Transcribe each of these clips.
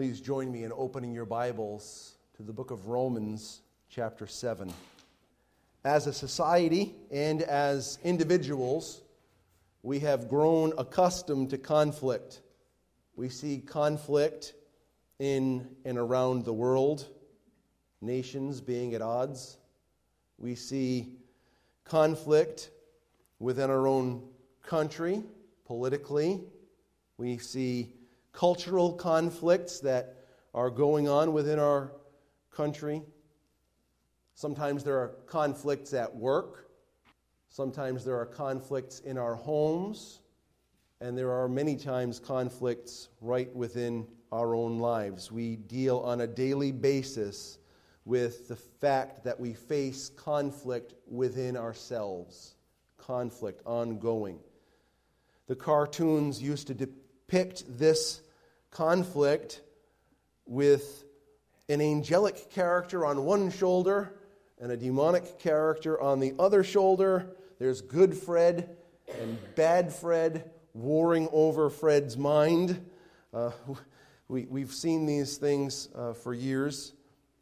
Please join me in opening your Bibles to the book of Romans, chapter 7. As a society and as individuals, we have grown accustomed to conflict. We see conflict in and around the world, nations being at odds. We see conflict within our own country, politically. We see cultural conflicts that are going on within our country. Sometimes there are conflicts at work. Sometimes there are conflicts in our homes. And there are many times conflicts right within our own lives. We deal on a daily basis with the fact that we face conflict within ourselves, conflict ongoing. The cartoons used to depict this conflict with an angelic character on one shoulder and a demonic character on the other shoulder. There's good Fred and bad Fred warring over Fred's mind. Uh, we, we've seen these things uh, for years,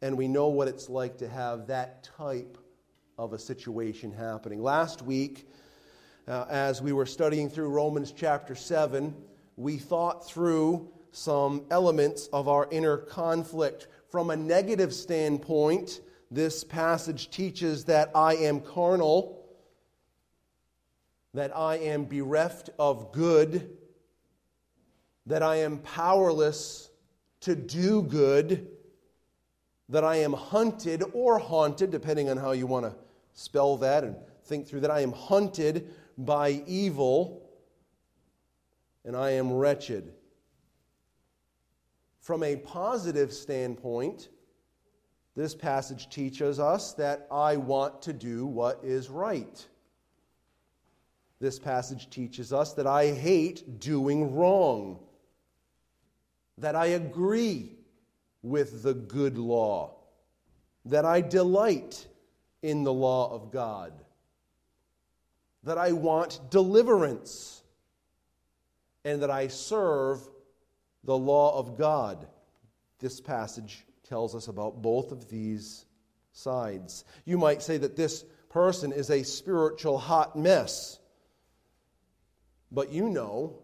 and we know what it's like to have that type of a situation happening. Last week, uh, as we were studying through Romans chapter 7, we thought through some elements of our inner conflict. From a negative standpoint, this passage teaches that I am carnal, that I am bereft of good, that I am powerless to do good, that I am hunted or haunted, depending on how you want to spell that and think through that. I am hunted by evil and I am wretched. From a positive standpoint, this passage teaches us that I want to do what is right. This passage teaches us that I hate doing wrong, that I agree with the good law, that I delight in the law of God, that I want deliverance and that I serve the law of God. This passage tells us about both of these sides. You might say that this person is a spiritual hot mess, but you know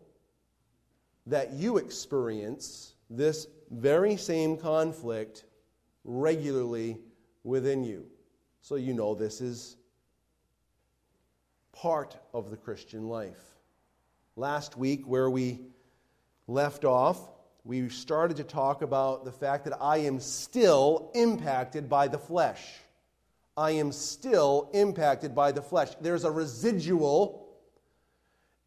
that you experience this very same conflict regularly within you. So you know this is part of the Christian life. Last week, where we left off, we started to talk about the fact that I am still impacted by the flesh. I am still impacted by the flesh. There's a residual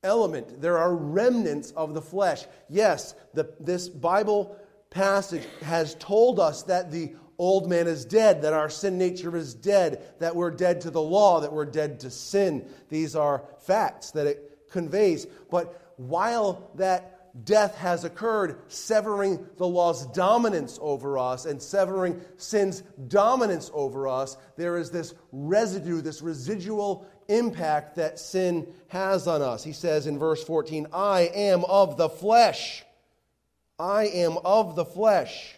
element, there are remnants of the flesh. Yes, the, this Bible passage has told us that the old man is dead, that our sin nature is dead, that we're dead to the law, that we're dead to sin. These are facts that it conveys. But while that death has occurred, severing the law's dominance over us and severing sin's dominance over us, there is this residue, this residual impact that sin has on us. He says in verse 14, I am of the flesh. I am of the flesh.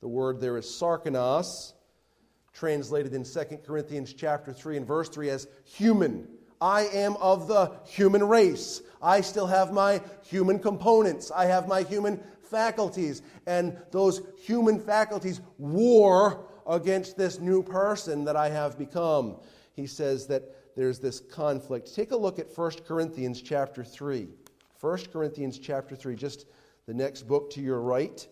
The word there is sarkinos, translated in 2 Corinthians chapter 3 and verse 3 as human. I am of the human race. I still have my human components. I have my human faculties. And those human faculties war against this new person that I have become. He says that there's this conflict. Take a look at 1 Corinthians chapter 3. 1 Corinthians chapter 3, just the next book to your right.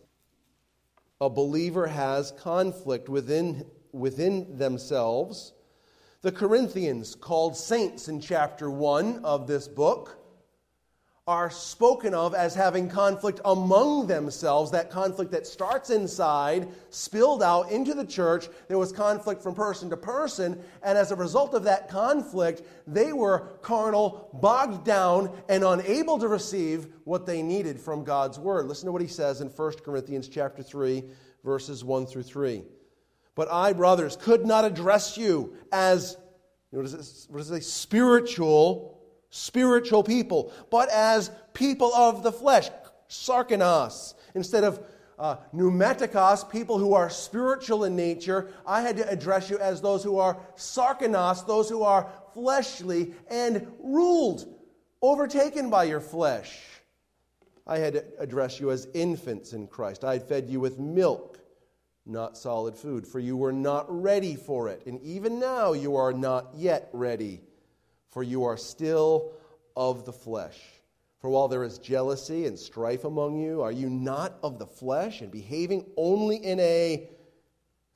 A believer has conflict within, within themselves the Corinthians, called saints in chapter 1 of this book, are spoken of as having conflict among themselves, that conflict that starts inside, spilled out into the church. There was conflict from person to person, and as a result of that conflict, they were carnal, bogged down, and unable to receive what they needed from God's word. Listen to what he says in 1 Corinthians chapter 3, verses 1 through 3. But I, brothers, could not address you as, you know, what, is it, what does it say? Spiritual, spiritual people, but as people of the flesh, sarkinos, instead of uh, people who are spiritual in nature, I had to address you as those who are sarkinos, those who are fleshly and ruled, overtaken by your flesh. I had to address you as infants in Christ. I had fed you with milk, not solid food, for you were not ready for it. And even now you are not yet ready, for you are still of the flesh. For while there is jealousy and strife among you, are you not of the flesh and behaving only in a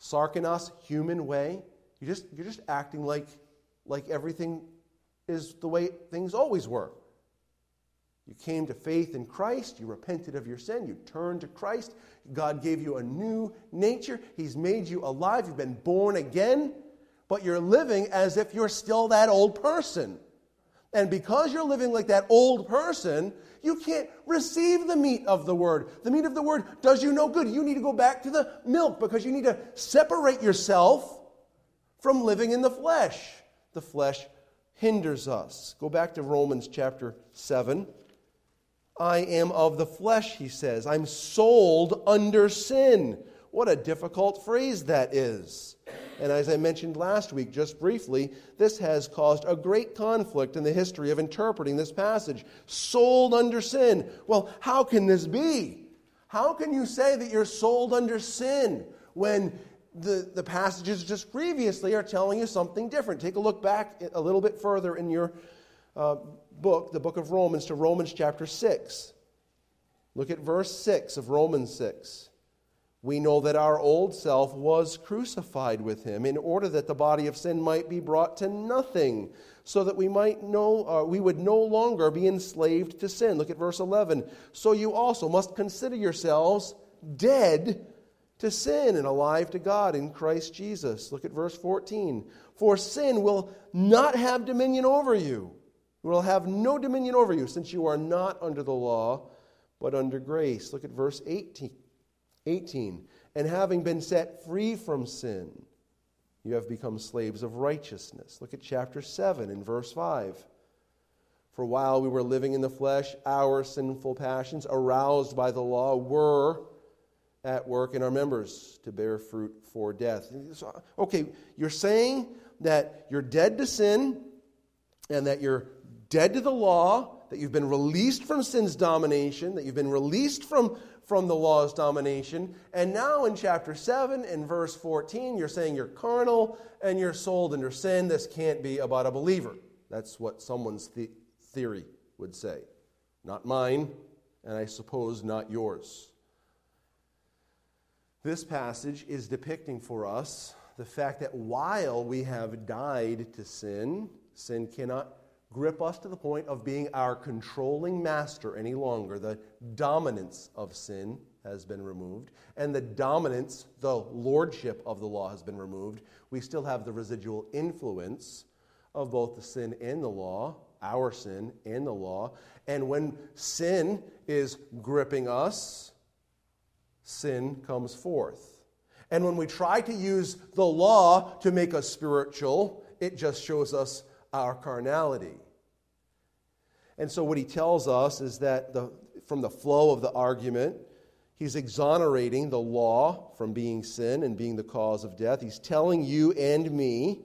sarkinos, human way? You're just, you're just acting like, like everything is the way things always were. You came to faith in Christ, you repented of your sin, you turned to Christ. God gave you a new nature, He's made you alive, you've been born again, but you're living as if you're still that old person. And because you're living like that old person, you can't receive the meat of the word. The meat of the word does you no good. You need to go back to the milk because you need to separate yourself from living in the flesh. The flesh hinders us. Go back to Romans chapter 7. I am of the flesh, he says. I'm sold under sin. What a difficult phrase that is. And as I mentioned last week, just briefly, this has caused a great conflict in the history of interpreting this passage. Sold under sin. Well, how can this be? How can you say that you're sold under sin when the, the passages just previously are telling you something different? Take a look back a little bit further in your uh, book, the book of Romans, to Romans chapter 6. Look at verse 6 of Romans 6 we know that our old self was crucified with him in order that the body of sin might be brought to nothing so that we might know uh, we would no longer be enslaved to sin. Look at verse 11 so you also must consider yourselves dead to sin and alive to God in Christ Jesus. Look at verse 14 for sin will not have dominion over you will have no dominion over you since you are not under the law but under grace look at verse 18 18. And having been set free from sin, you have become slaves of righteousness. Look at chapter 7 in verse 5. For while we were living in the flesh, our sinful passions, aroused by the law, were at work in our members to bear fruit for death. Okay, you're saying that you're dead to sin and that you're dead to the law, that you've been released from sin's domination, that you've been released from from the law's domination. And now in chapter 7 and verse 14, you're saying you're carnal and you're sold under sin. This can't be about a believer. That's what someone's the- theory would say. Not mine, and I suppose not yours. This passage is depicting for us the fact that while we have died to sin, sin cannot grip us to the point of being our controlling master any longer. The dominance of sin has been removed, and the dominance, the lordship of the law has been removed. We still have the residual influence of both the sin and the law, our sin and the law. And when sin is gripping us, sin comes forth. And when we try to use the law to make us spiritual, it just shows us our carnality. And so, what he tells us is that the, from the flow of the argument, he's exonerating the law from being sin and being the cause of death. He's telling you and me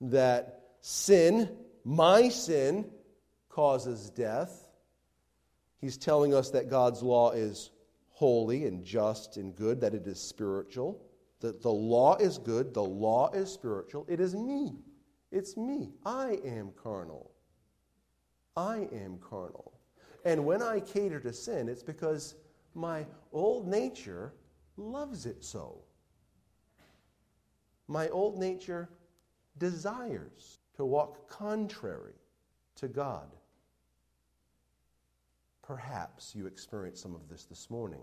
that sin, my sin, causes death. He's telling us that God's law is holy and just and good, that it is spiritual. That the law is good, the law is spiritual. It is me. It's me. I am carnal. I am carnal. And when I cater to sin, it's because my old nature loves it so. My old nature desires to walk contrary to God. Perhaps you experienced some of this this morning.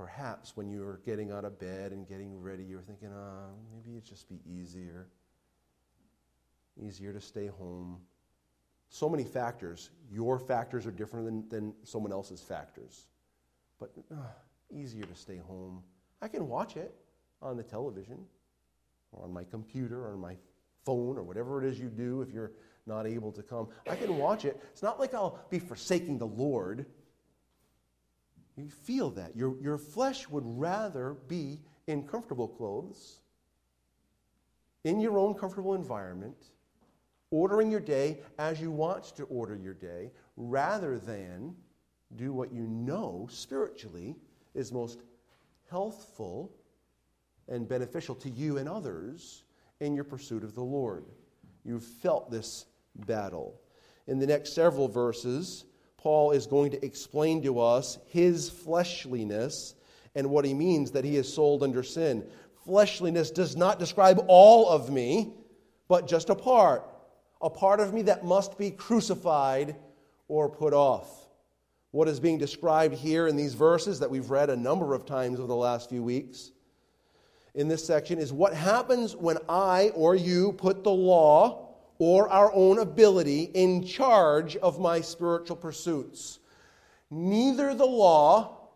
Perhaps when you were getting out of bed and getting ready, you were thinking, oh, maybe it'd just be easier. Easier to stay home so many factors. Your factors are different than, than someone else's factors. But uh, easier to stay home. I can watch it on the television or on my computer or on my phone or whatever it is you do if you're not able to come. I can watch it. It's not like I'll be forsaking the Lord. You feel that. Your, your flesh would rather be in comfortable clothes, in your own comfortable environment, ordering your day as you want to order your day, rather than do what you know spiritually is most healthful and beneficial to you and others in your pursuit of the Lord. You've felt this battle. In the next several verses, Paul is going to explain to us his fleshliness and what he means that he is sold under sin. Fleshliness does not describe all of me, but just a part. A part of me that must be crucified or put off. What is being described here in these verses that we've read a number of times over the last few weeks in this section is what happens when I or you put the law or our own ability in charge of my spiritual pursuits. Neither the law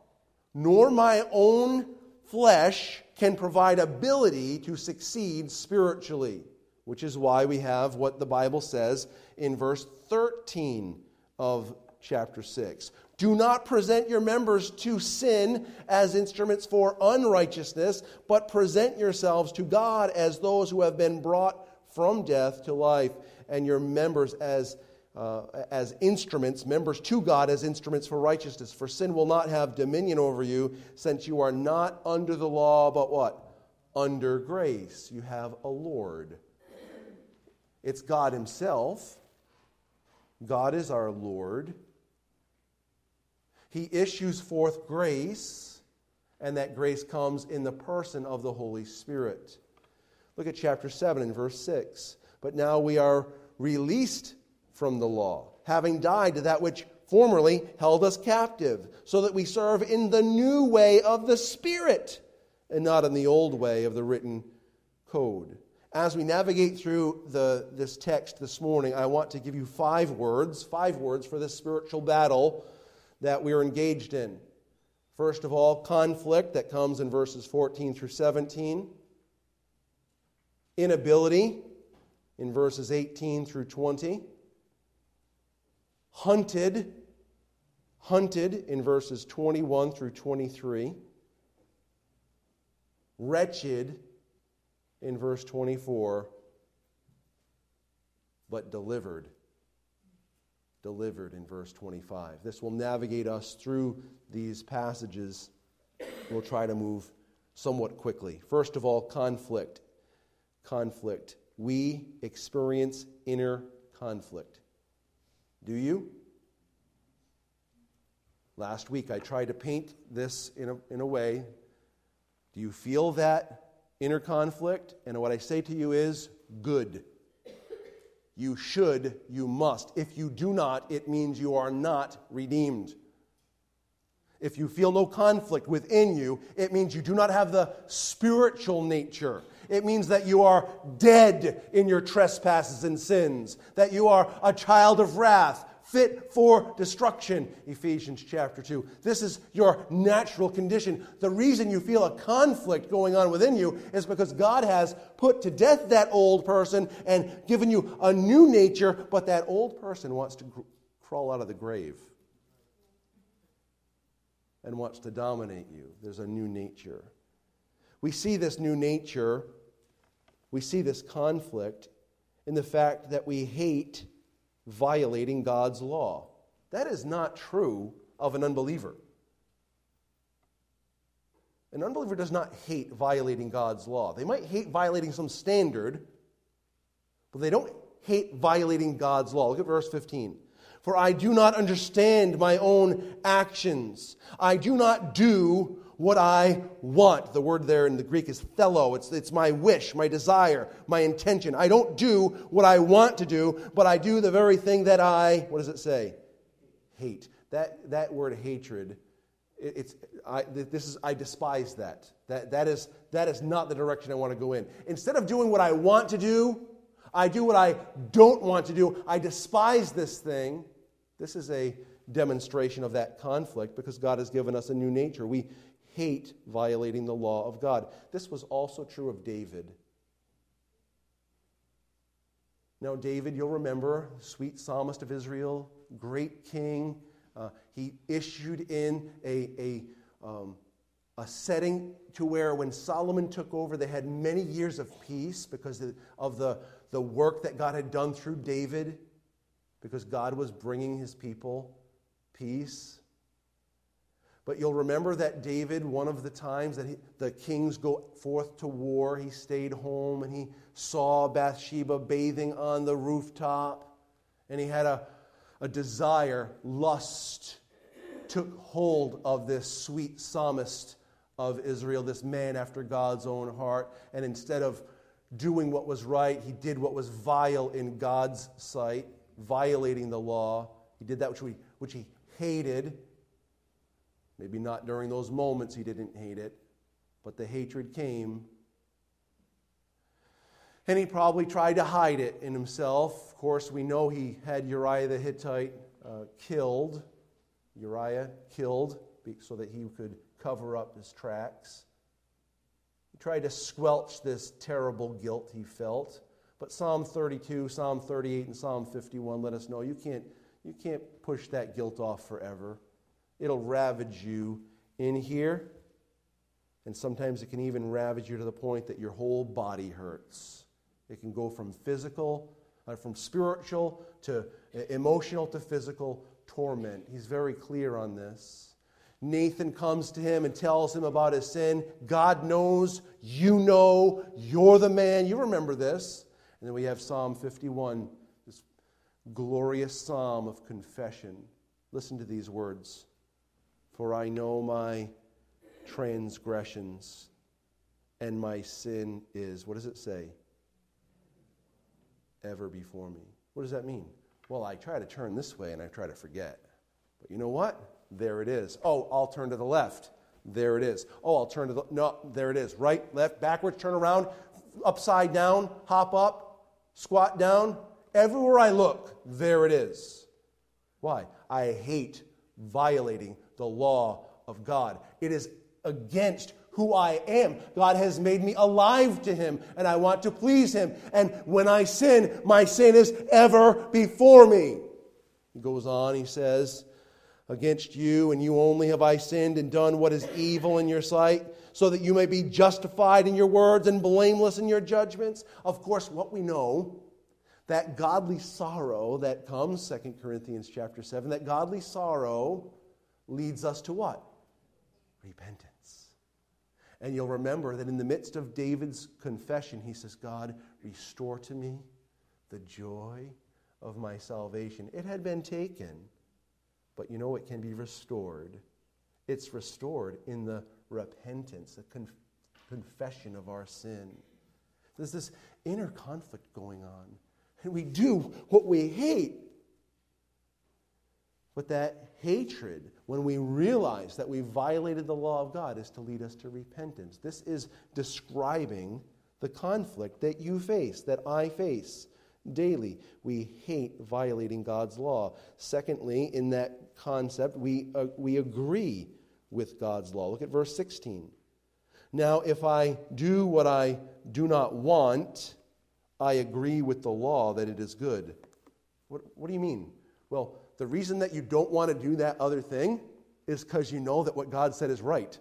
nor my own flesh can provide ability to succeed spiritually, which is why we have what the Bible says in verse 13 of chapter 6. Do not present your members to sin as instruments for unrighteousness, but present yourselves to God as those who have been brought from death to life, and your members as, uh, as instruments, members to God as instruments for righteousness. For sin will not have dominion over you, since you are not under the law, but what? Under grace. You have a Lord. It's God Himself. God is our Lord. He issues forth grace, and that grace comes in the person of the Holy Spirit. Look at chapter 7 and verse 6. But now we are released from the law, having died to that which formerly held us captive, so that we serve in the new way of the Spirit and not in the old way of the written code. As we navigate through the, this text this morning, I want to give you five words, five words for this spiritual battle that we are engaged in. First of all, conflict that comes in verses 14 through 17, inability in verses 18 through 20, hunted, hunted in verses 21 through 23, wretched in verse 24, but delivered delivered in verse 25. This will navigate us through these passages. We'll try to move somewhat quickly. First of all, conflict. Conflict. We experience inner conflict. Do you? Last week I tried to paint this in a, in a way. Do you feel that inner conflict? And what I say to you is good. You should, you must. If you do not, it means you are not redeemed. If you feel no conflict within you, it means you do not have the spiritual nature. It means that you are dead in your trespasses and sins, that you are a child of wrath, fit for destruction. Ephesians chapter 2. This is your natural condition. The reason you feel a conflict going on within you is because God has put to death that old person and given you a new nature, but that old person wants to crawl out of the grave and wants to dominate you. There's a new nature. We see this new nature, we see this conflict in the fact that we hate violating God's law. That is not true of an unbeliever. An unbeliever does not hate violating God's law. They might hate violating some standard, but they don't hate violating God's law. Look at verse 15. For I do not understand my own actions. I do not do what I want. The word there in the Greek is thelo. It's, it's my wish, my desire, my intention. I don't do what I want to do, but I do the very thing that I, what does it say? Hate. That, that word hatred, it, it's, I, this is, I despise that. That, that, is, that is not the direction I want to go in. Instead of doing what I want to do, I do what I don't want to do. I despise this thing. This is a demonstration of that conflict because God has given us a new nature. We hate violating the law of God. This was also true of David. Now, David, you'll remember, sweet psalmist of Israel, great king, Uh, he issued in a, a, um, a setting to where when Solomon took over, they had many years of peace because of the, the work that God had done through David, because God was bringing his people peace. But you'll remember that David, one of the times that he, the kings go forth to war, he stayed home and he saw Bathsheba bathing on the rooftop. And he had a, a desire, lust took hold of this sweet psalmist of Israel, this man after God's own heart. And instead of doing what was right, he did what was vile in God's sight, violating the law. He did that which, we, which he hated. Maybe not during those moments he didn't hate it, but the hatred came. And he probably tried to hide it in himself. Of course, we know he had Uriah the Hittite uh, killed. Uriah killed so that he could cover up his tracks. He tried to squelch this terrible guilt he felt. But Psalm 32, Psalm 38, and Psalm 51 let us know you can't, you can't push that guilt off forever. It'll ravage you in here. And sometimes it can even ravage you to the point that your whole body hurts. It can go from physical, uh, from spiritual to uh, emotional to physical torment. He's very clear on this. Nathan comes to him and tells him about his sin. God knows, you know, you're the man. You remember this. And then we have Psalm 51, this glorious psalm of confession. Listen to these words For I know my transgressions, and my sin is, what does it say? Ever before me. What does that mean? Well, I try to turn this way and I try to forget. But you know what? There it is. Oh, I'll turn to the left. There it is. Oh, I'll turn to the. No, there it is. Right, left, backwards, turn around, upside down, hop up, squat down. Everywhere I look, there it is. Why? I hate violating the law of God. It is against who I am. God has made me alive to Him, and I want to please Him. And when I sin, my sin is ever before me. He goes on, he says, Against you and you only have I sinned and done what is evil in your sight, so that you may be justified in your words and blameless in your judgments. Of course, what we know that godly sorrow that comes 2 corinthians chapter 7 that godly sorrow leads us to what repentance and you'll remember that in the midst of David's confession, he says, God, restore to me the joy of my salvation. It had been taken, but you know it can be restored. It's restored in the repentance, the conf- confession of our sin. There's this inner conflict going on. And we do what we hate. But that hatred, when we realize that we violated the law of God, is to lead us to repentance. This is describing the conflict that you face, that I face daily. We hate violating God's law. Secondly, in that concept, we, uh, we agree with God's law. Look at verse 16. Now, if I do what I do not want, I agree with the law that it is good. What, what do you mean? Well, the reason that you don't want to do that other thing is because you know that what God said is right.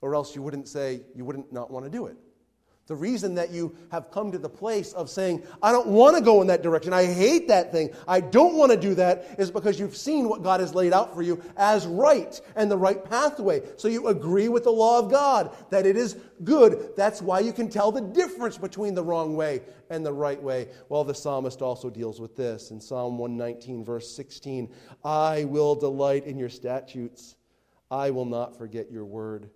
Or else you wouldn't say, you wouldn't not want to do it. The reason that you have come to the place of saying, I don't want to go in that direction, I hate that thing, I don't want to do that, is because you've seen what God has laid out for you as right and the right pathway. So you agree with the law of God that it is good. That's why you can tell the difference between the wrong way and the right way. Well, the psalmist also deals with this in Psalm 119, verse 16 I will delight in your statutes, I will not forget your word.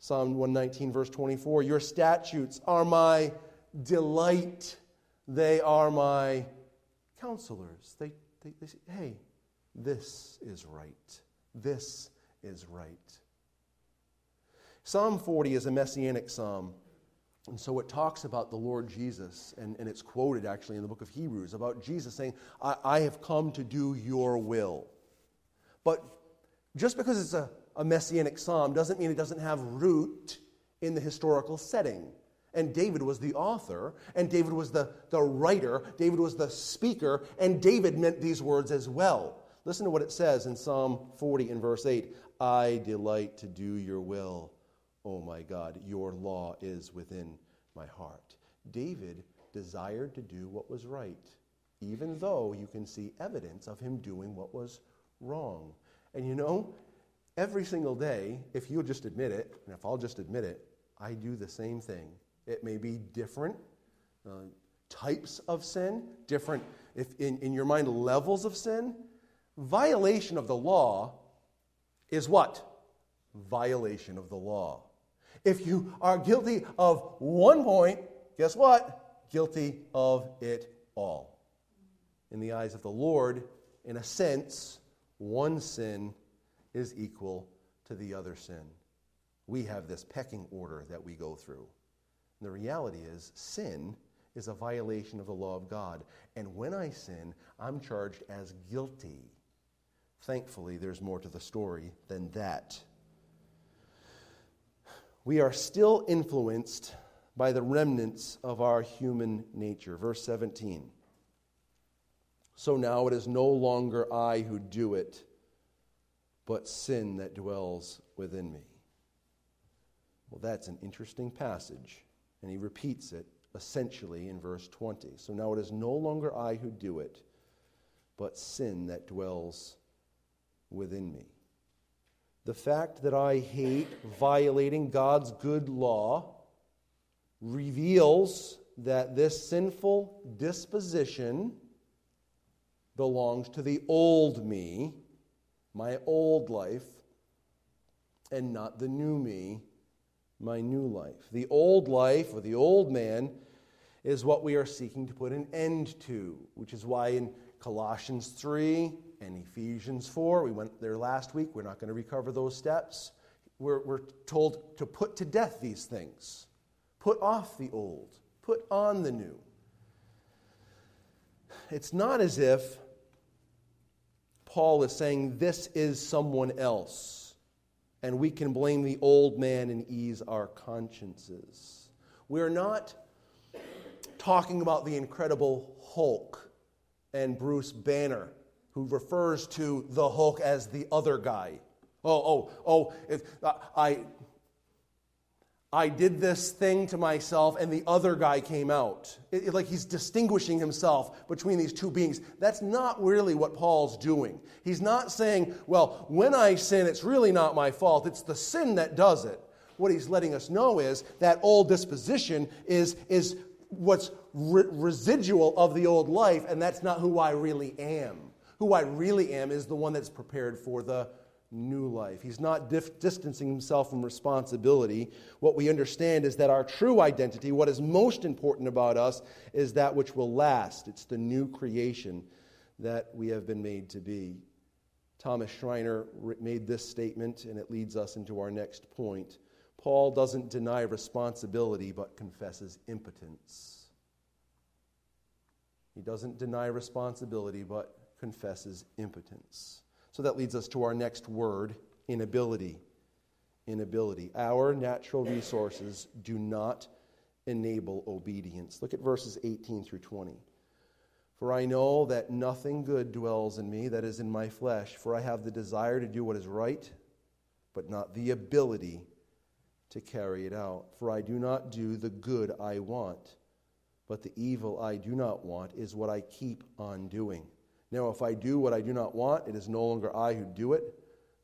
Psalm 119, verse 24 Your statutes are my delight, they are my counselors. They, they, they say, hey, this is right. This is right. Psalm 40 is a messianic psalm. And so it talks about the Lord Jesus, and, and it's quoted actually in the book of Hebrews about Jesus saying, I, I have come to do your will. But just because it's a a messianic psalm doesn't mean it doesn't have root in the historical setting. And David was the author, and David was the, the writer, David was the speaker, and David meant these words as well. Listen to what it says in Psalm 40 in verse 8 I delight to do your will, O my God. Your law is within my heart. David desired to do what was right, even though you can see evidence of him doing what was wrong. And you know, every single day, if you'll just admit it, and if I'll just admit it, I do the same thing. It may be different uh, types of sin, different, if in, in your mind, levels of sin. Violation of the law is what? Violation of the law. If you are guilty of one point, guess what? Guilty of it all. In the eyes of the Lord, in a sense, one sin is equal to the other sin. We have this pecking order that we go through. And the reality is, sin is a violation of the law of God. And when I sin, I'm charged as guilty. Thankfully, there's more to the story than that. We are still influenced by the remnants of our human nature. Verse 17. So now it is no longer I who do it, but sin that dwells within me. Well, that's an interesting passage, and he repeats it essentially in verse 20. So now it is no longer I who do it, but sin that dwells within me. The fact that I hate violating God's good law reveals that this sinful disposition belongs to the old me, my old life, and not the new me, my new life. The old life, or the old man, is what we are seeking to put an end to, which is why in Colossians 3 and Ephesians 4, we went there last week, we're not going to recover those steps. We're, we're told to put to death these things, put off the old, put on the new. It's not as if Paul is saying this is someone else, and we can blame the old man and ease our consciences. We're not talking about the incredible Hulk and Bruce Banner, who refers to the Hulk as the other guy. Oh, oh, oh, I, I did this thing to myself and the other guy came out. It, it, like he's distinguishing himself between these two beings. That's not really what Paul's doing. He's not saying, well, when I sin, it's really not my fault, it's the sin that does it. What he's letting us know is that old disposition is, is what's re- residual of the old life, and that's not who I really am. Who I really am is the one that's prepared for the new life. He's not dif- distancing himself from responsibility. What we understand is that our true identity, what is most important about us, is that which will last. It's the new creation that we have been made to be. Thomas Schreiner made this statement, and it leads us into our next point. Paul doesn't deny responsibility, but confesses impotence. He doesn't deny responsibility, but confesses impotence. So that leads us to our next word inability. Inability. Our natural resources do not enable obedience. Look at verses 18 through 20. For I know that nothing good dwells in me, that is in my flesh, for I have the desire to do what is right, but not the ability to carry it out. For I do not do the good I want, but the evil I do not want is what I keep on doing. Now, if I do what I do not want, it is no longer I who do it,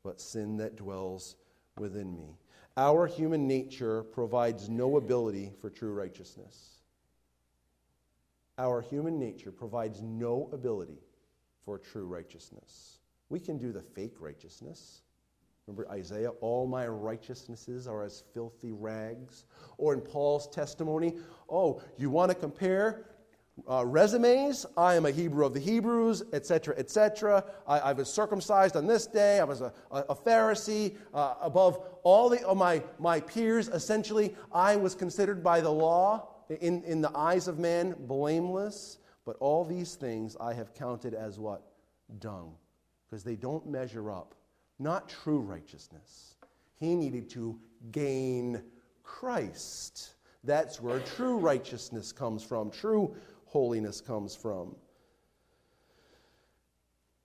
but sin that dwells within me. Our human nature provides no ability for true righteousness. Our human nature provides no ability for true righteousness. We can do the fake righteousness. Remember Isaiah, all my righteousnesses are as filthy rags. Or in Paul's testimony, oh, you want to compare uh, resumes. I am a Hebrew of the Hebrews, etc., etc. I, I, was circumcised on this day. I was a, a, a Pharisee. Uh, above all the, of my, my peers, essentially, I was considered by the law, in, in the eyes of man, blameless. But all these things I have counted as what? Dung. Because they don't measure up. Not true righteousness. He needed to gain Christ. That's where true righteousness comes from. True holiness comes from.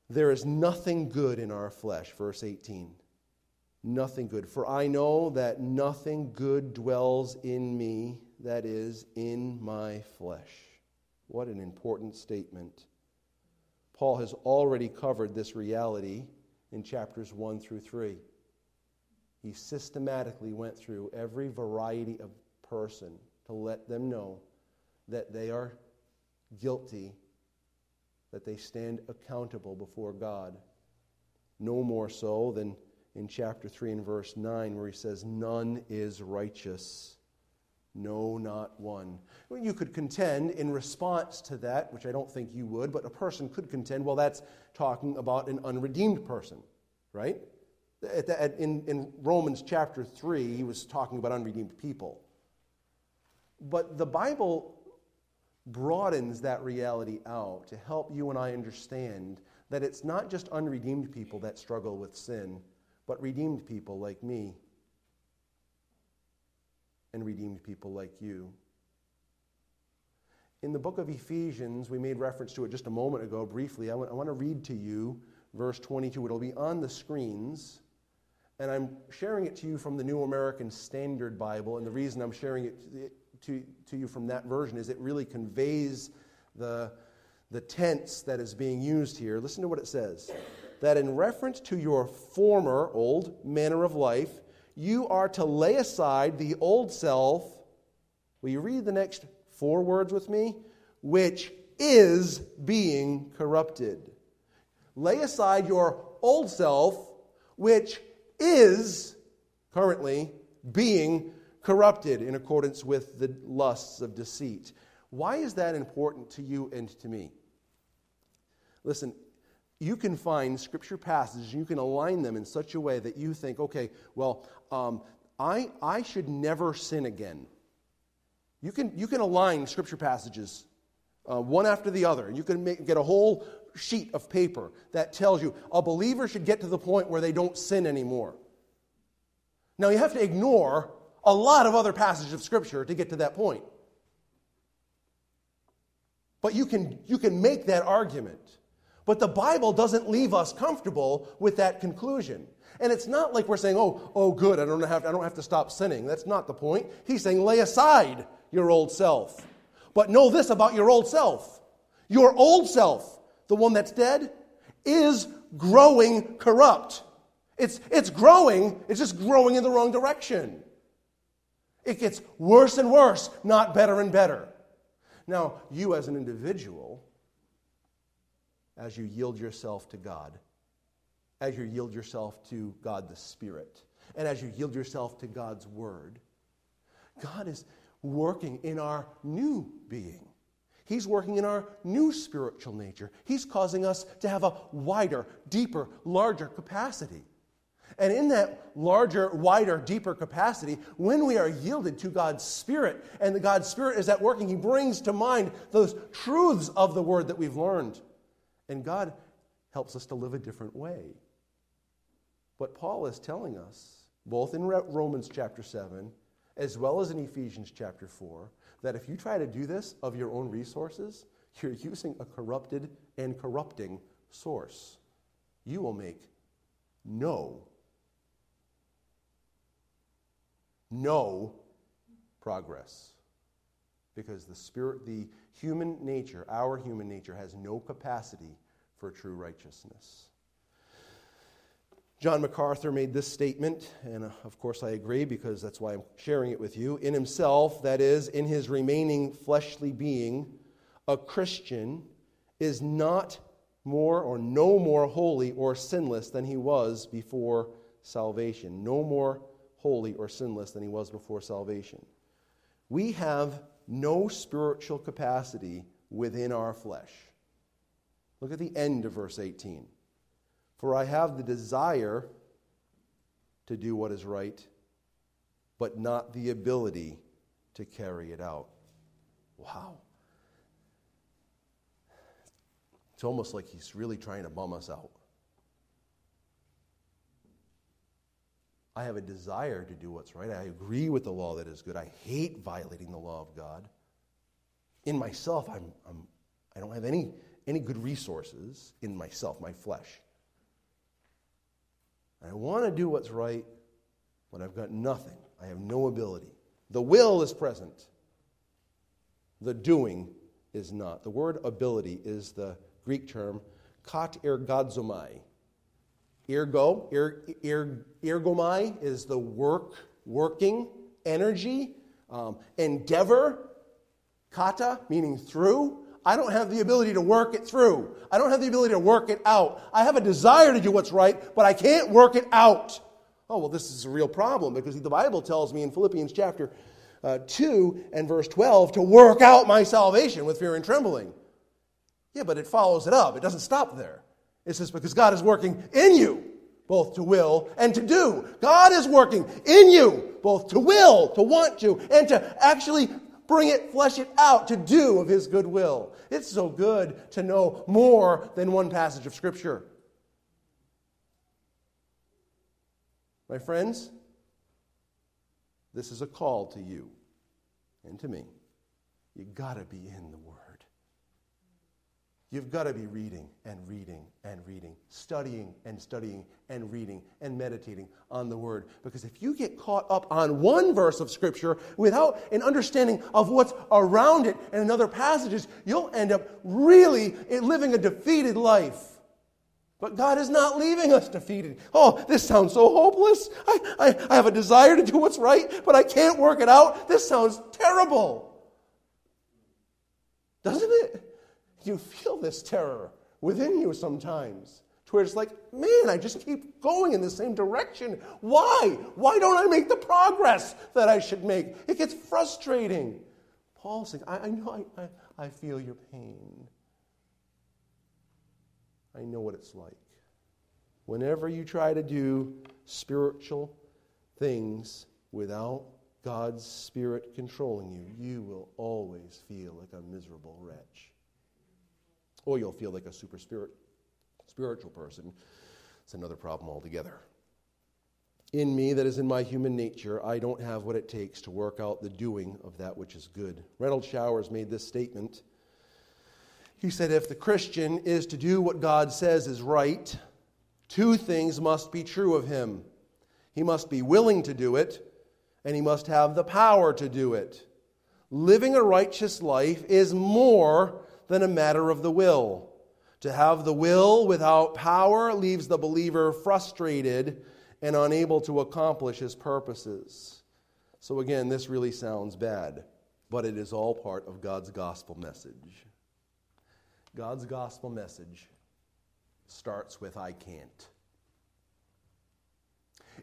There is nothing good in our flesh, verse 18. Nothing good. For I know that nothing good dwells in me, that is, in my flesh. What an important statement. Paul has already covered this reality in chapters 1 through 3. He systematically went through every variety of person to let them know that they are guilty, that they stand accountable before God. No more so than in chapter 3 and verse 9, where he says, None is righteous. No, not one. Well, you could contend in response to that, which I don't think you would, but a person could contend, well, that's talking about an unredeemed person, right? in, in Romans chapter 3, he was talking about unredeemed people. But the Bible broadens that reality out to help you and I understand that it's not just unredeemed people that struggle with sin, but redeemed people like me and redeemed people like you. In the book of Ephesians, we made reference to it just a moment ago briefly. I want, I want to read to you verse 22. It'll be on the screens. And I'm sharing it to you from the New American Standard Bible. And the reason I'm sharing it to, to you from that version is it really conveys the, the tense that is being used here. Listen to what it says that in reference to your former old manner of life, you are to lay aside the old self. Will you read the next four words with me? Which is being corrupted. Lay aside your old self, which is currently being corrupted in accordance with the lusts of deceit. Why is that important to you and to me? Listen, you can find scripture passages, you can align them in such a way that you think, okay, well, um, I, I should never sin again. You can, you can align scripture passages uh, one after the other. And you can make, get a whole sheet of paper that tells you a believer should get to the point where they don't sin anymore. Now, you have to ignore a lot of other passages of Scripture to get to that point. But you can, you can make that argument. But the Bible doesn't leave us comfortable with that conclusion. And it's not like we're saying, oh, oh, good, I don't, have, I don't have to stop sinning. That's not the point. He's saying, lay aside your old self. But know this about your old self your old self, the one that's dead, is growing corrupt. It's, it's growing, it's just growing in the wrong direction. It gets worse and worse, not better and better. Now, you as an individual, as you yield yourself to God, as you yield yourself to God the Spirit, and as you yield yourself to God's Word, God is working in our new being. He's working in our new spiritual nature. He's causing us to have a wider, deeper, larger capacity. And in that larger, wider, deeper capacity, when we are yielded to God's Spirit, and the God's Spirit is at working, He brings to mind those truths of the Word that we've learned. And God helps us to live a different way. What Paul is telling us, both in Romans chapter 7 as well as in Ephesians chapter 4, that if you try to do this of your own resources, you're using a corrupted and corrupting source. You will make no no progress. Because the spirit, the human nature, our human nature, has no capacity for true righteousness. John MacArthur made this statement, and uh, of course I agree because that's why I'm sharing it with you. In himself, that is, in his remaining fleshly being, a Christian is not more or no more holy or sinless than he was before salvation. No more holy or sinless than he was before salvation. We have no spiritual capacity within our flesh. Look at the end of verse 18. For I have the desire to do what is right, but not the ability to carry it out. Wow. It's almost like he's really trying to bum us out. I have a desire to do what's right. I agree with the law that is good. I hate violating the law of God. In myself, I'm, I'm, I don't have any any good resources in myself, my flesh. I want to do what's right, but I've got nothing. I have no ability. The will is present, the doing is not. The word ability is the Greek term katergazomai. Ergo, er, er, ergomai is the work, working, energy, um, endeavor. Kata, meaning through. I don't have the ability to work it through. I don't have the ability to work it out. I have a desire to do what's right, but I can't work it out. Oh, well, this is a real problem because the Bible tells me in Philippians chapter uh, 2 and verse 12 to work out my salvation with fear and trembling. Yeah, but it follows it up. It doesn't stop there. It says, because God is working in you, both to will and to do. God is working in you, both to will, to want to, and to actually bring it, flesh it out, to do of His good will. It's so good to know more than one passage of Scripture. My friends, this is a call to you and to me. You got to be in the Word. You've got to be reading and reading and reading, studying and studying and reading and meditating on the Word. Because if you get caught up on one verse of Scripture without an understanding of what's around it and in other passages, you'll end up really living a defeated life. But God is not leaving us defeated. Oh, this sounds so hopeless. I, I, I have a desire to do what's right, but I can't work it out. This sounds terrible. Doesn't it? You feel this terror within you sometimes. To where it's like, man, I just keep going in the same direction. Why? Why don't I make the progress that I should make? It gets frustrating. Paul's saying, I, I know I, I, I feel your pain. I know what it's like. Whenever you try to do spiritual things without God's Spirit controlling you, you will always feel like a miserable wretch. Or you'll feel like a super spirit, spiritual person. It's another problem altogether. In me, that is in my human nature, I don't have what it takes to work out the doing of that which is good. Renald Showers made this statement he said, if the Christian is to do what God says is right, two things must be true of him. He must be willing to do it, and he must have the power to do it. Living a righteous life is more than a matter of the will. To have the will without power leaves the believer frustrated and unable to accomplish his purposes. So, again, this really sounds bad, but it is all part of God's gospel message. God's gospel message starts with I can't.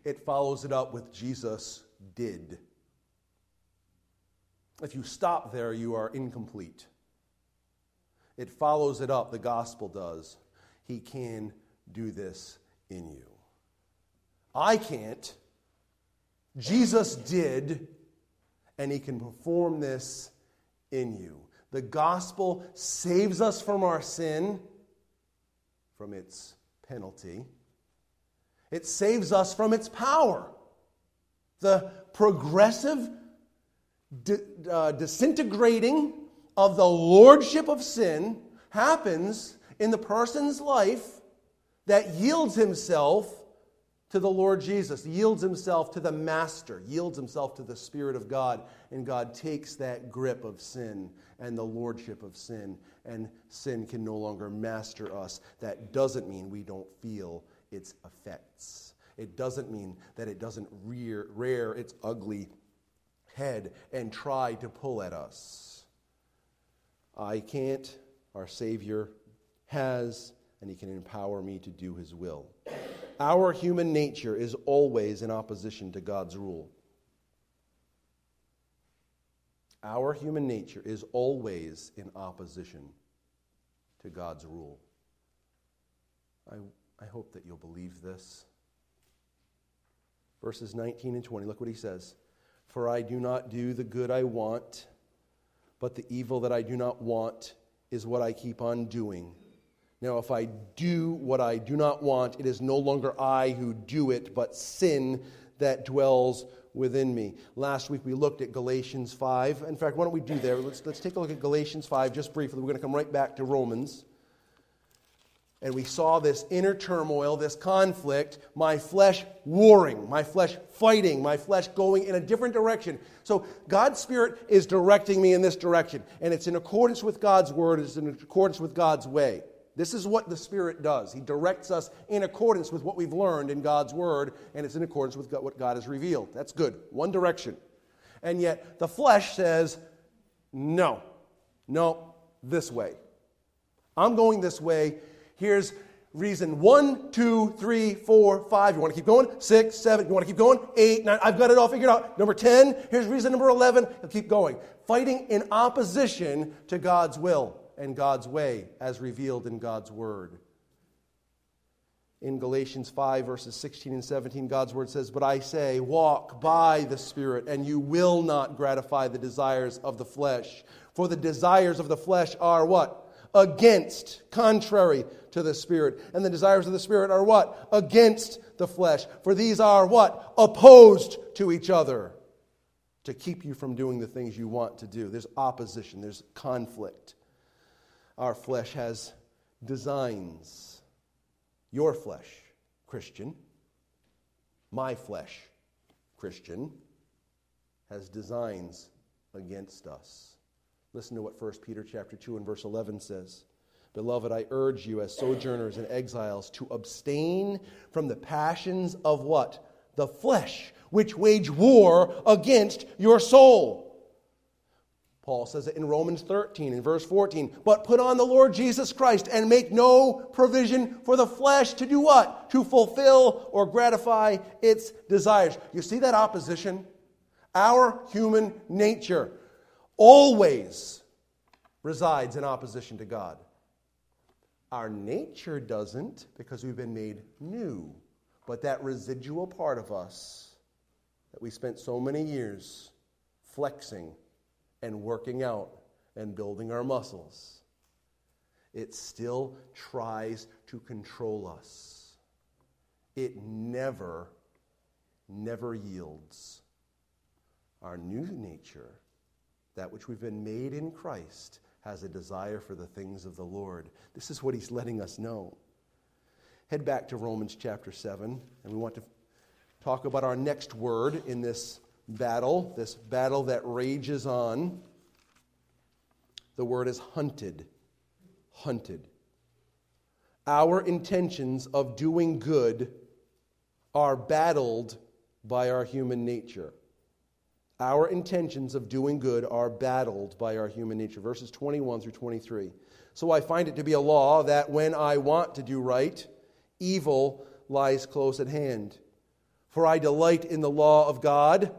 It follows it up with Jesus did. If you stop there, you are incomplete. It follows it up, the gospel does. He can do this in you. I can't. Jesus did, and he can perform this in you. The gospel saves us from our sin, from its penalty. It saves us from its power. The progressive uh, disintegrating of the lordship of sin happens in the person's life that yields himself to the Lord Jesus, yields himself to the Master, yields himself to the Spirit of God, and God takes that grip of sin and the lordship of sin, and sin can no longer master us. That doesn't mean we don't feel its effects. It doesn't mean that it doesn't rear, rear its ugly head and try to pull at us. I can't, our Savior has, and He can empower me to do His will. Our human nature is always in opposition to God's rule. Our human nature is always in opposition to God's rule. I, I hope that you'll believe this. Verses 19 and 20, look what he says. For I do not do the good I want, but the evil that I do not want is what I keep on doing. Now, if I do what I do not want, it is no longer I who do it, but sin that dwells within me. Last week we looked at Galatians 5. In fact, why don't we do there? Let's, let's take a look at Galatians 5 just briefly. We're going to come right back to Romans. And we saw this inner turmoil, this conflict, my flesh warring, my flesh fighting, my flesh going in a different direction. So God's Spirit is directing me in this direction. And it's in accordance with God's word, it's in accordance with God's way. This is what the Spirit does. He directs us in accordance with what we've learned in God's word, and it's in accordance with what God has revealed. That's good. One direction. And yet the flesh says, no, no, this way. I'm going this way Here's reason one, two, three, four, five. You want to keep going? Six, seven. You want to keep going? Eight, nine. I've got it all figured out. Number 10. Here's reason number 11. You'll keep going. Fighting in opposition to God's will and God's way as revealed in God's word. In Galatians 5, verses 16 and 17, God's word says, But I say, walk by the Spirit, and you will not gratify the desires of the flesh. For the desires of the flesh are what? against, contrary to the Spirit. And the desires of the Spirit are what? Against the flesh. For these are what? Opposed to each other to keep you from doing the things you want to do. There's opposition, there's conflict. Our flesh has designs. Your flesh, Christian, my flesh, Christian, has designs against us. Listen to what 1 Peter chapter 2 and verse 11 says. Beloved, I urge you as sojourners and exiles to abstain from the passions of what? The flesh, which wage war against your soul. Paul says it in Romans 13 and verse 14. But put on the Lord Jesus Christ and make no provision for the flesh to do what? To fulfill or gratify its desires. You see that opposition? Our human nature always resides in opposition to God. Our nature doesn't because we've been made new. But that residual part of us that we spent so many years flexing and working out and building our muscles, it still tries to control us. It never, never yields. Our new nature that which we've been made in Christ has a desire for the things of the Lord. This is what he's letting us know. Head back to Romans chapter 7, and we want to talk about our next word in this battle, this battle that rages on. The word is hunted. Hunted. Our intentions of doing good are battled by our human nature. Our intentions of doing good are battled by our human nature. Verses 21 through 23. So I find it to be a law that when I want to do right, evil lies close at hand. For I delight in the law of God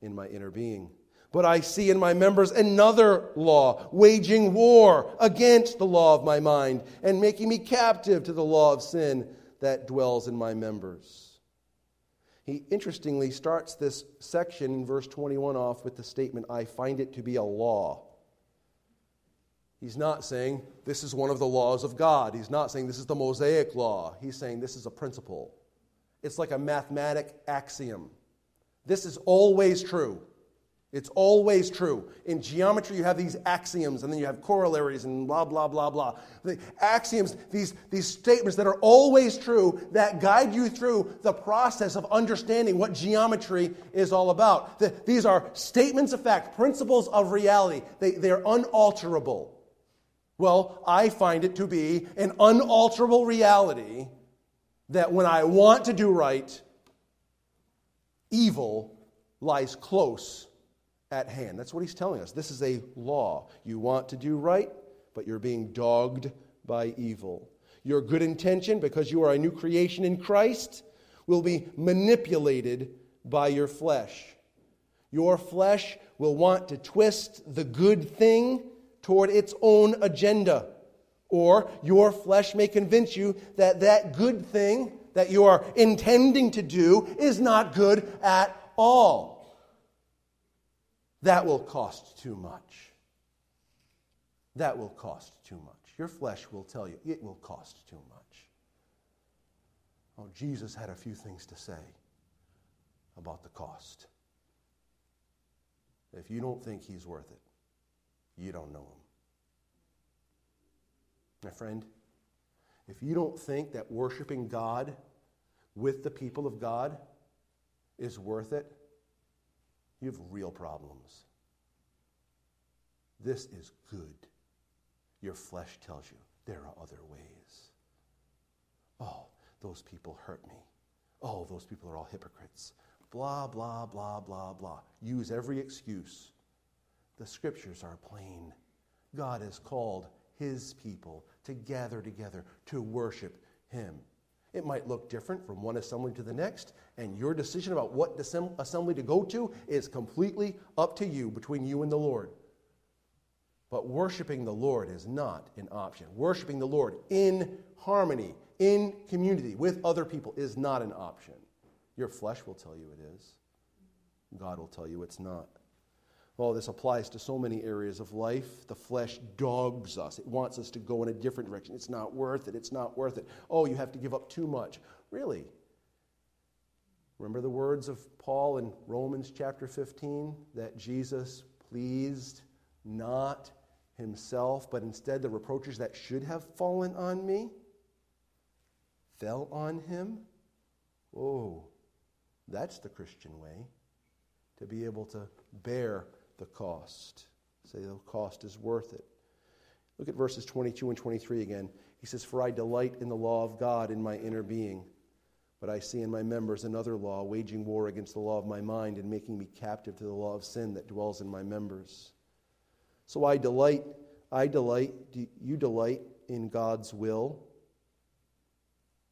in my inner being. But I see in my members another law, waging war against the law of my mind and making me captive to the law of sin that dwells in my members. He interestingly starts this section in verse 21 off with the statement, I find it to be a law. He's not saying this is one of the laws of God. He's not saying this is the Mosaic law. He's saying this is a principle. It's like a mathematic axiom. This is always true. It's always true. In geometry, you have these axioms, and then you have corollaries and blah, blah, blah, blah. The axioms, these, these statements that are always true that guide you through the process of understanding what geometry is all about. The, these are statements of fact, principles of reality. They, they're unalterable. Well, I find it to be an unalterable reality that when I want to do right, evil lies close at hand. That's what he's telling us. This is a law. You want to do right, but you're being dogged by evil. Your good intention, because you are a new creation in Christ, will be manipulated by your flesh. Your flesh will want to twist the good thing toward its own agenda. Or your flesh may convince you that that good thing that you are intending to do is not good at all. That will cost too much. That will cost too much. Your flesh will tell you it will cost too much. Oh, Jesus had a few things to say about the cost. If you don't think he's worth it, you don't know him. My friend, if you don't think that worshiping God with the people of God is worth it, you have real problems. This is good. Your flesh tells you there are other ways. Oh, those people hurt me. Oh, those people are all hypocrites. Blah, blah, blah, blah, blah. Use every excuse. The scriptures are plain. God has called his people to gather together to worship him. It might look different from one assembly to the next, and your decision about what assembly to go to is completely up to you between you and the Lord. But worshiping the Lord is not an option. Worshiping the Lord in harmony, in community with other people is not an option. Your flesh will tell you it is, God will tell you it's not. Oh, this applies to so many areas of life. The flesh dogs us. It wants us to go in a different direction. It's not worth it. It's not worth it. Oh, you have to give up too much. Really? Remember the words of Paul in Romans chapter 15 that Jesus pleased not himself, but instead the reproaches that should have fallen on me fell on him? Oh, that's the Christian way to be able to bear the cost. Say the cost is worth it. Look at verses 22 and 23 again. He says, For I delight in the law of God in my inner being, but I see in my members another law, waging war against the law of my mind and making me captive to the law of sin that dwells in my members. So I delight, I delight, you delight in God's will.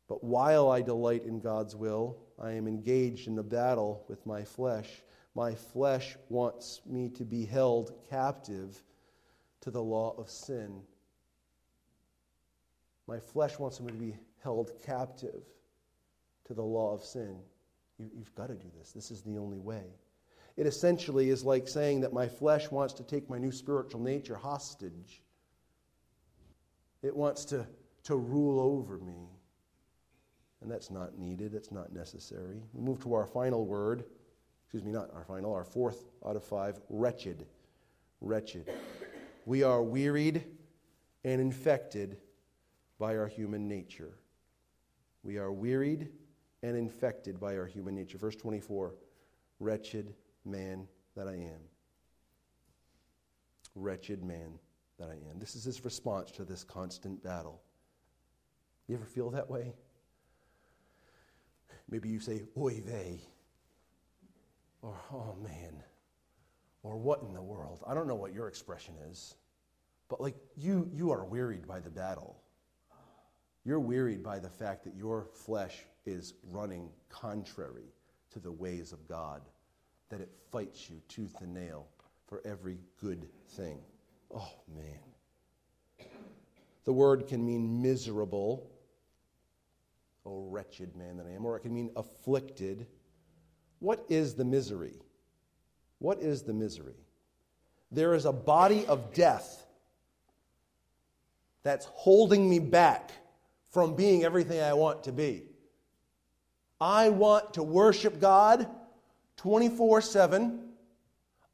But while I delight in God's will, I am engaged in a battle with my flesh my flesh wants me to be held captive to the law of sin. My flesh wants me to be held captive to the law of sin. You, have got to do this. This is the only way. It essentially is like saying that my flesh wants to take my new spiritual nature hostage. It wants to, to rule over me. And that's not needed, it's not necessary. We move to our final word excuse me, not our final, our fourth out of five, wretched. Wretched. We are wearied and infected by our human nature. We are wearied and infected by our human nature. Verse 24 Wretched man that I am. Wretched man that I am. This is his response to this constant battle. You ever feel that way? Maybe you say, oy vey or oh man, or what in the world? I don't know what your expression is, but like you, you are wearied by the battle. You're wearied by the fact that your flesh is running contrary to the ways of God, that it fights you tooth and nail for every good thing. Oh man. The word can mean miserable, oh wretched man that I am, or it can mean afflicted what is the misery? What is the misery? There is a body of death that's holding me back from being everything I want to be. I want to worship God 24 7.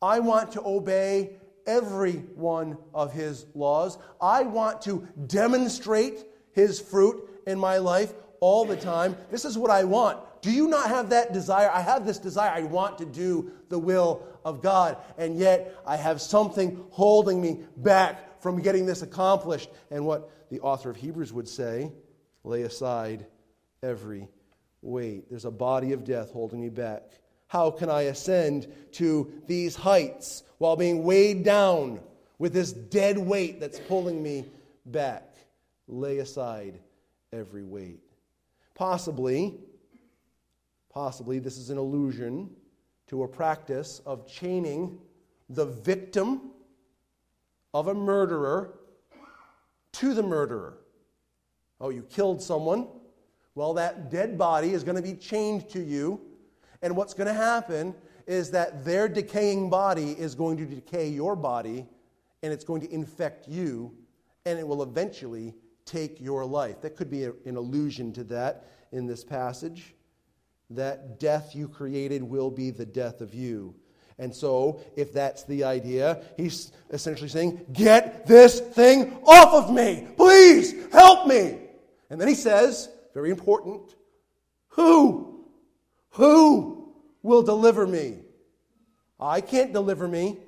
I want to obey every one of His laws. I want to demonstrate His fruit in my life all the time. This is what I want. Do you not have that desire? I have this desire. I want to do the will of God. And yet I have something holding me back from getting this accomplished. And what the author of Hebrews would say lay aside every weight. There's a body of death holding me back. How can I ascend to these heights while being weighed down with this dead weight that's pulling me back? Lay aside every weight. Possibly, possibly this is an allusion to a practice of chaining the victim of a murderer to the murderer. Oh, you killed someone? Well, that dead body is going to be chained to you. And what's going to happen is that their decaying body is going to decay your body, and it's going to infect you, and it will eventually take your life. That could be a, an allusion to that in this passage. That death you created will be the death of you. And so, if that's the idea, he's essentially saying, Get this thing off of me! Please help me! And then he says, very important, who? Who will deliver me? I can't deliver me.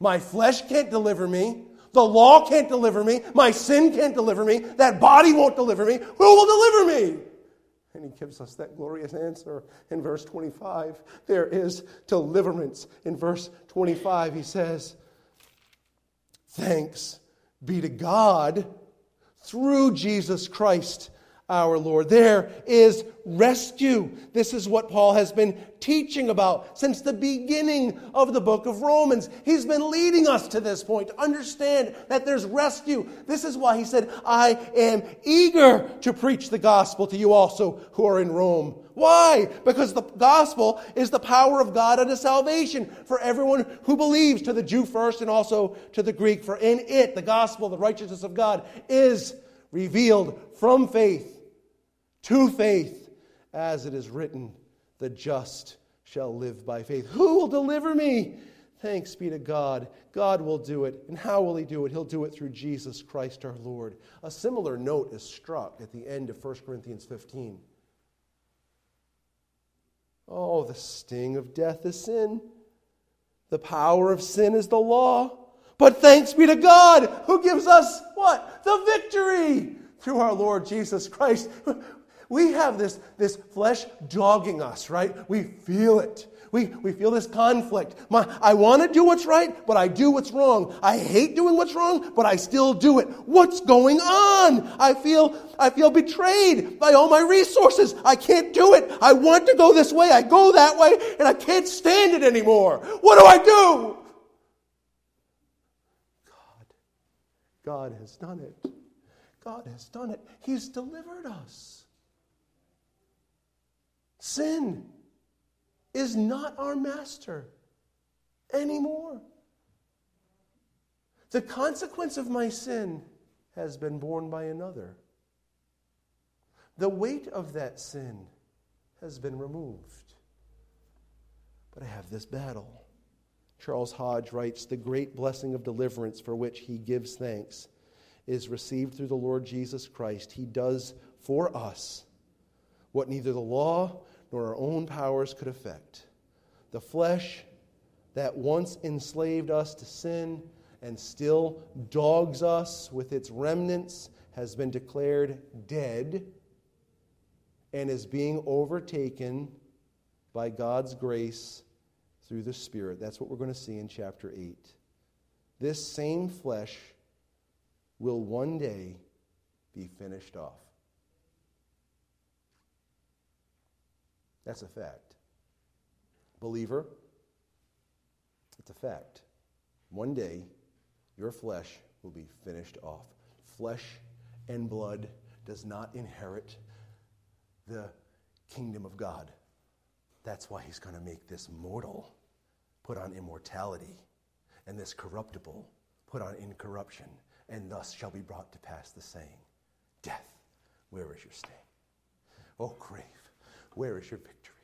My flesh can't deliver me. The law can't deliver me. My sin can't deliver me. That body won't deliver me. Who will deliver me? And he gives us that glorious answer in verse 25. There is deliverance. In verse 25, he says, Thanks be to God through Jesus Christ our Lord. There is rescue. This is what Paul has been teaching about since the beginning of the book of Romans. He's been leading us to this point to understand that there's rescue. This is why he said, I am eager to preach the gospel to you also who are in Rome. Why? Because the gospel is the power of God unto salvation for everyone who believes, to the Jew first and also to the Greek. For in it, the gospel, the righteousness of God, is revealed from faith to faith, as it is written, the just shall live by faith. Who will deliver me? Thanks be to God. God will do it. And how will He do it? He'll do it through Jesus Christ our Lord. A similar note is struck at the end of 1 Corinthians 15. Oh, the sting of death is sin. The power of sin is the law. But thanks be to God who gives us what? The victory through our Lord Jesus Christ. We have this, this flesh dogging us, right? We feel it. We, we feel this conflict. My, I want to do what's right, but I do what's wrong. I hate doing what's wrong, but I still do it. What's going on? I feel, I feel betrayed by all my resources. I can't do it. I want to go this way. I go that way, and I can't stand it anymore. What do I do? God, God has done it. God has done it. He's delivered us. Sin is not our master anymore. The consequence of my sin has been borne by another. The weight of that sin has been removed. But I have this battle. Charles Hodge writes The great blessing of deliverance for which he gives thanks is received through the Lord Jesus Christ. He does for us what neither the law nor our own powers could affect. The flesh that once enslaved us to sin and still dogs us with its remnants has been declared dead and is being overtaken by God's grace through the Spirit. That's what we're going to see in chapter 8. This same flesh will one day be finished off. That's a fact. Believer, it's a fact. One day, your flesh will be finished off. Flesh and blood does not inherit the kingdom of God. That's why he's going to make this mortal put on immortality, and this corruptible put on incorruption, and thus shall be brought to pass the saying Death, where is your sting? Oh, grave, where is your victory?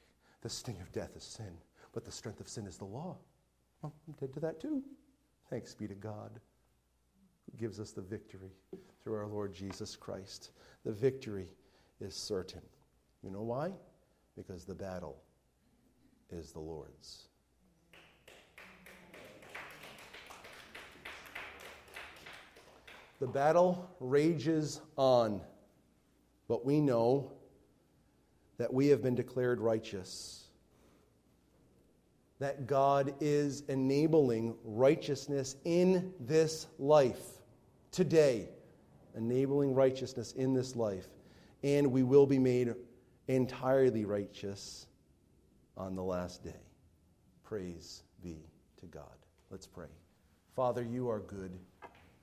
The sting of death is sin, but the strength of sin is the law. Well, I'm dead to that too. Thanks be to God who gives us the victory through our Lord Jesus Christ. The victory is certain. You know why? Because the battle is the Lord's. The battle rages on, but we know that we have been declared righteous. That God is enabling righteousness in this life today, enabling righteousness in this life. And we will be made entirely righteous on the last day. Praise be to God. Let's pray. Father, you are good.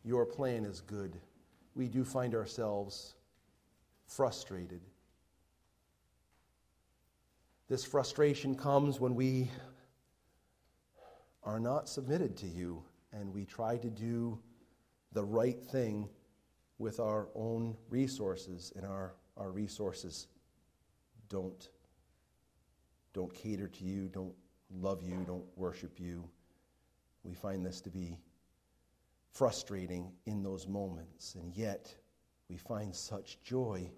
Your plan is good. We do find ourselves frustrated this frustration comes when we are not submitted to you and we try to do the right thing with our own resources, and our, our resources don't, don't cater to you, don't love you, don't worship you. We find this to be frustrating in those moments, and yet we find such joy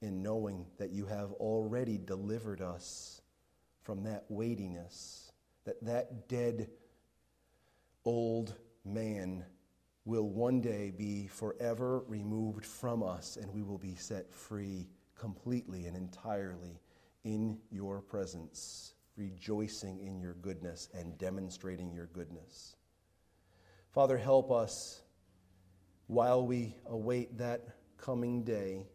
in knowing that you have already delivered us from that weightiness, that that dead old man will one day be forever removed from us and we will be set free completely and entirely in your presence, rejoicing in your goodness and demonstrating your goodness. Father, help us while we await that coming day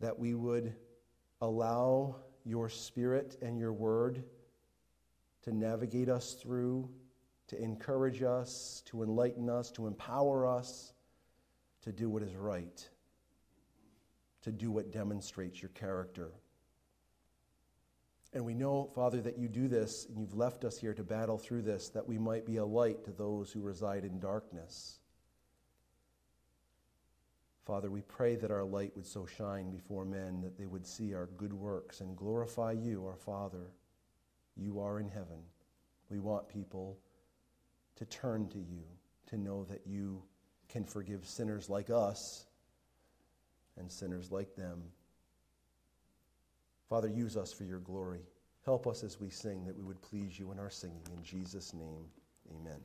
that we would allow your Spirit and your Word to navigate us through, to encourage us, to enlighten us, to empower us to do what is right, to do what demonstrates your character. And we know, Father, that you do this, and you've left us here to battle through this, that we might be a light to those who reside in darkness. Father, we pray that our light would so shine before men that they would see our good works and glorify you, our Father. You are in heaven. We want people to turn to you, to know that you can forgive sinners like us and sinners like them. Father, use us for your glory. Help us as we sing that we would please you in our singing. In Jesus' name, amen.